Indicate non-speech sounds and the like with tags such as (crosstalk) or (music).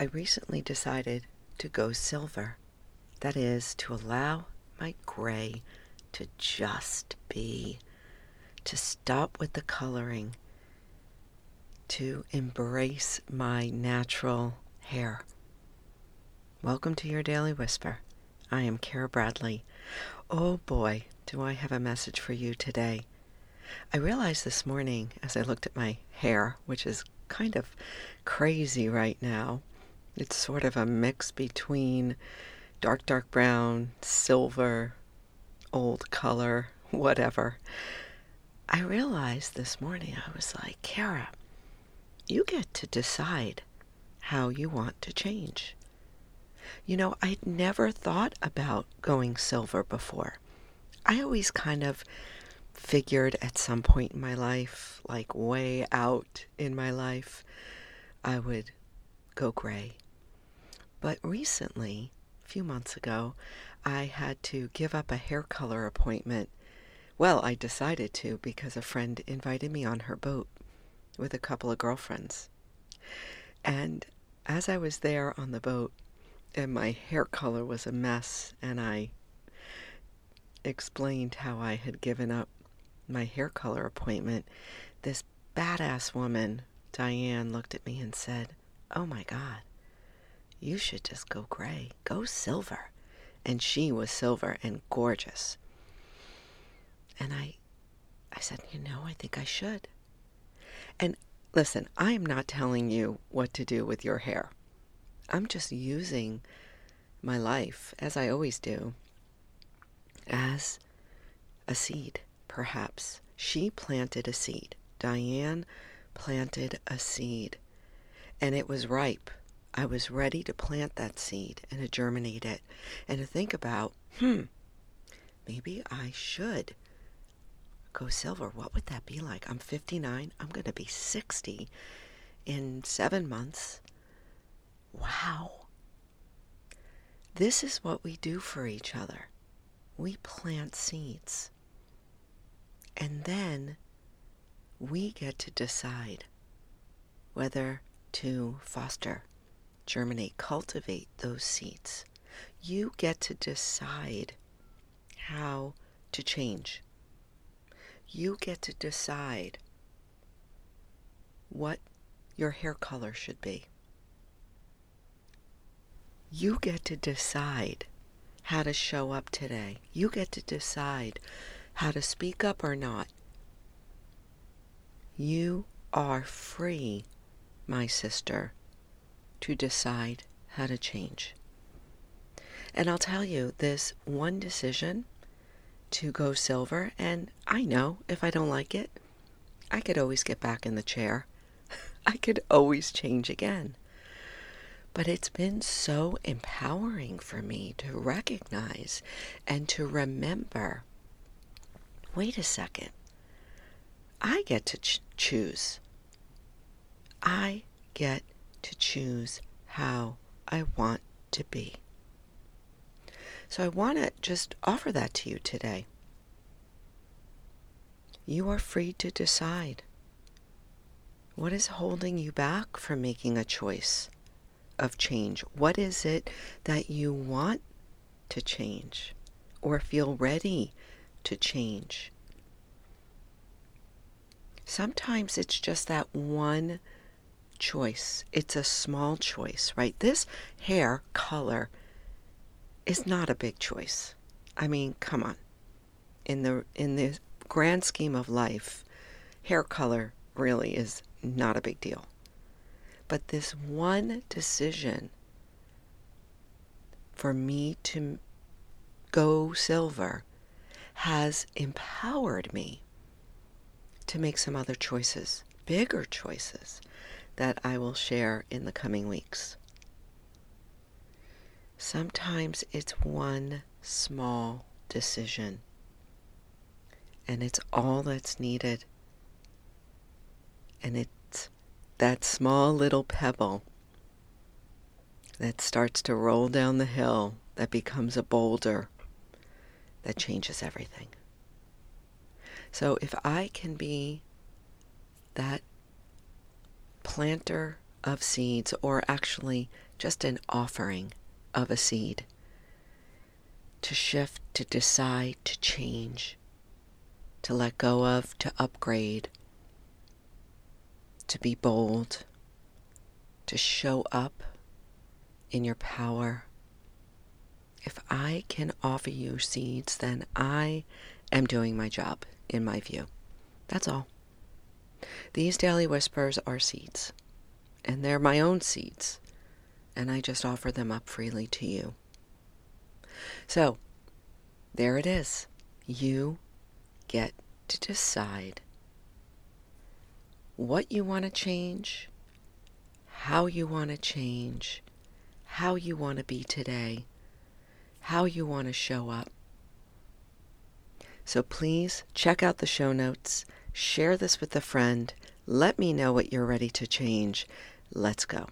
I recently decided to go silver. That is, to allow my gray to just be, to stop with the coloring, to embrace my natural hair. Welcome to your Daily Whisper. I am Kara Bradley. Oh boy, do I have a message for you today. I realized this morning as I looked at my hair, which is kind of crazy right now, it's sort of a mix between dark, dark brown, silver, old color, (laughs) whatever. I realized this morning, I was like, Kara, you get to decide how you want to change. You know, I'd never thought about going silver before. I always kind of figured at some point in my life, like way out in my life, I would go gray. But recently, a few months ago, I had to give up a hair color appointment. Well, I decided to because a friend invited me on her boat with a couple of girlfriends. And as I was there on the boat, and my hair color was a mess, and I explained how I had given up my hair color appointment, this badass woman, Diane, looked at me and said, Oh my God, you should just go gray. Go silver. And she was silver and gorgeous. And I, I said, you know, I think I should. And listen, I am not telling you what to do with your hair. I'm just using my life, as I always do, as a seed, perhaps. She planted a seed. Diane planted a seed. And it was ripe. I was ready to plant that seed and to germinate it and to think about, hmm, maybe I should go silver. What would that be like? I'm 59. I'm going to be 60 in seven months. Wow. This is what we do for each other. We plant seeds. And then we get to decide whether to foster germinate, cultivate those seeds. You get to decide how to change. You get to decide what your hair color should be. You get to decide how to show up today. You get to decide how to speak up or not. You are free, my sister, to decide how to change. And I'll tell you, this one decision to go silver, and I know if I don't like it, I could always get back in the chair. (laughs) I could always change again. But it's been so empowering for me to recognize and to remember wait a second. I get to ch- choose. I get to choose how I want to be. So I want to just offer that to you today. You are free to decide. What is holding you back from making a choice of change? What is it that you want to change or feel ready to change? Sometimes it's just that one choice. It's a small choice, right? This hair color is not a big choice. I mean, come on. In the in the grand scheme of life, hair color really is not a big deal. But this one decision for me to go silver has empowered me to make some other choices, bigger choices that I will share in the coming weeks. Sometimes it's one small decision, and it's all that's needed. And it's that small little pebble that starts to roll down the hill that becomes a boulder that changes everything. So if I can be that planter of seeds, or actually just an offering of a seed. To shift, to decide, to change, to let go of, to upgrade, to be bold, to show up in your power. If I can offer you seeds, then I am doing my job, in my view. That's all. These daily whispers are seeds, and they're my own seeds, and I just offer them up freely to you. So, there it is. You get to decide what you want to change, how you want to change, how you want to be today, how you want to show up. So please check out the show notes, share this with a friend, let me know what you're ready to change. Let's go.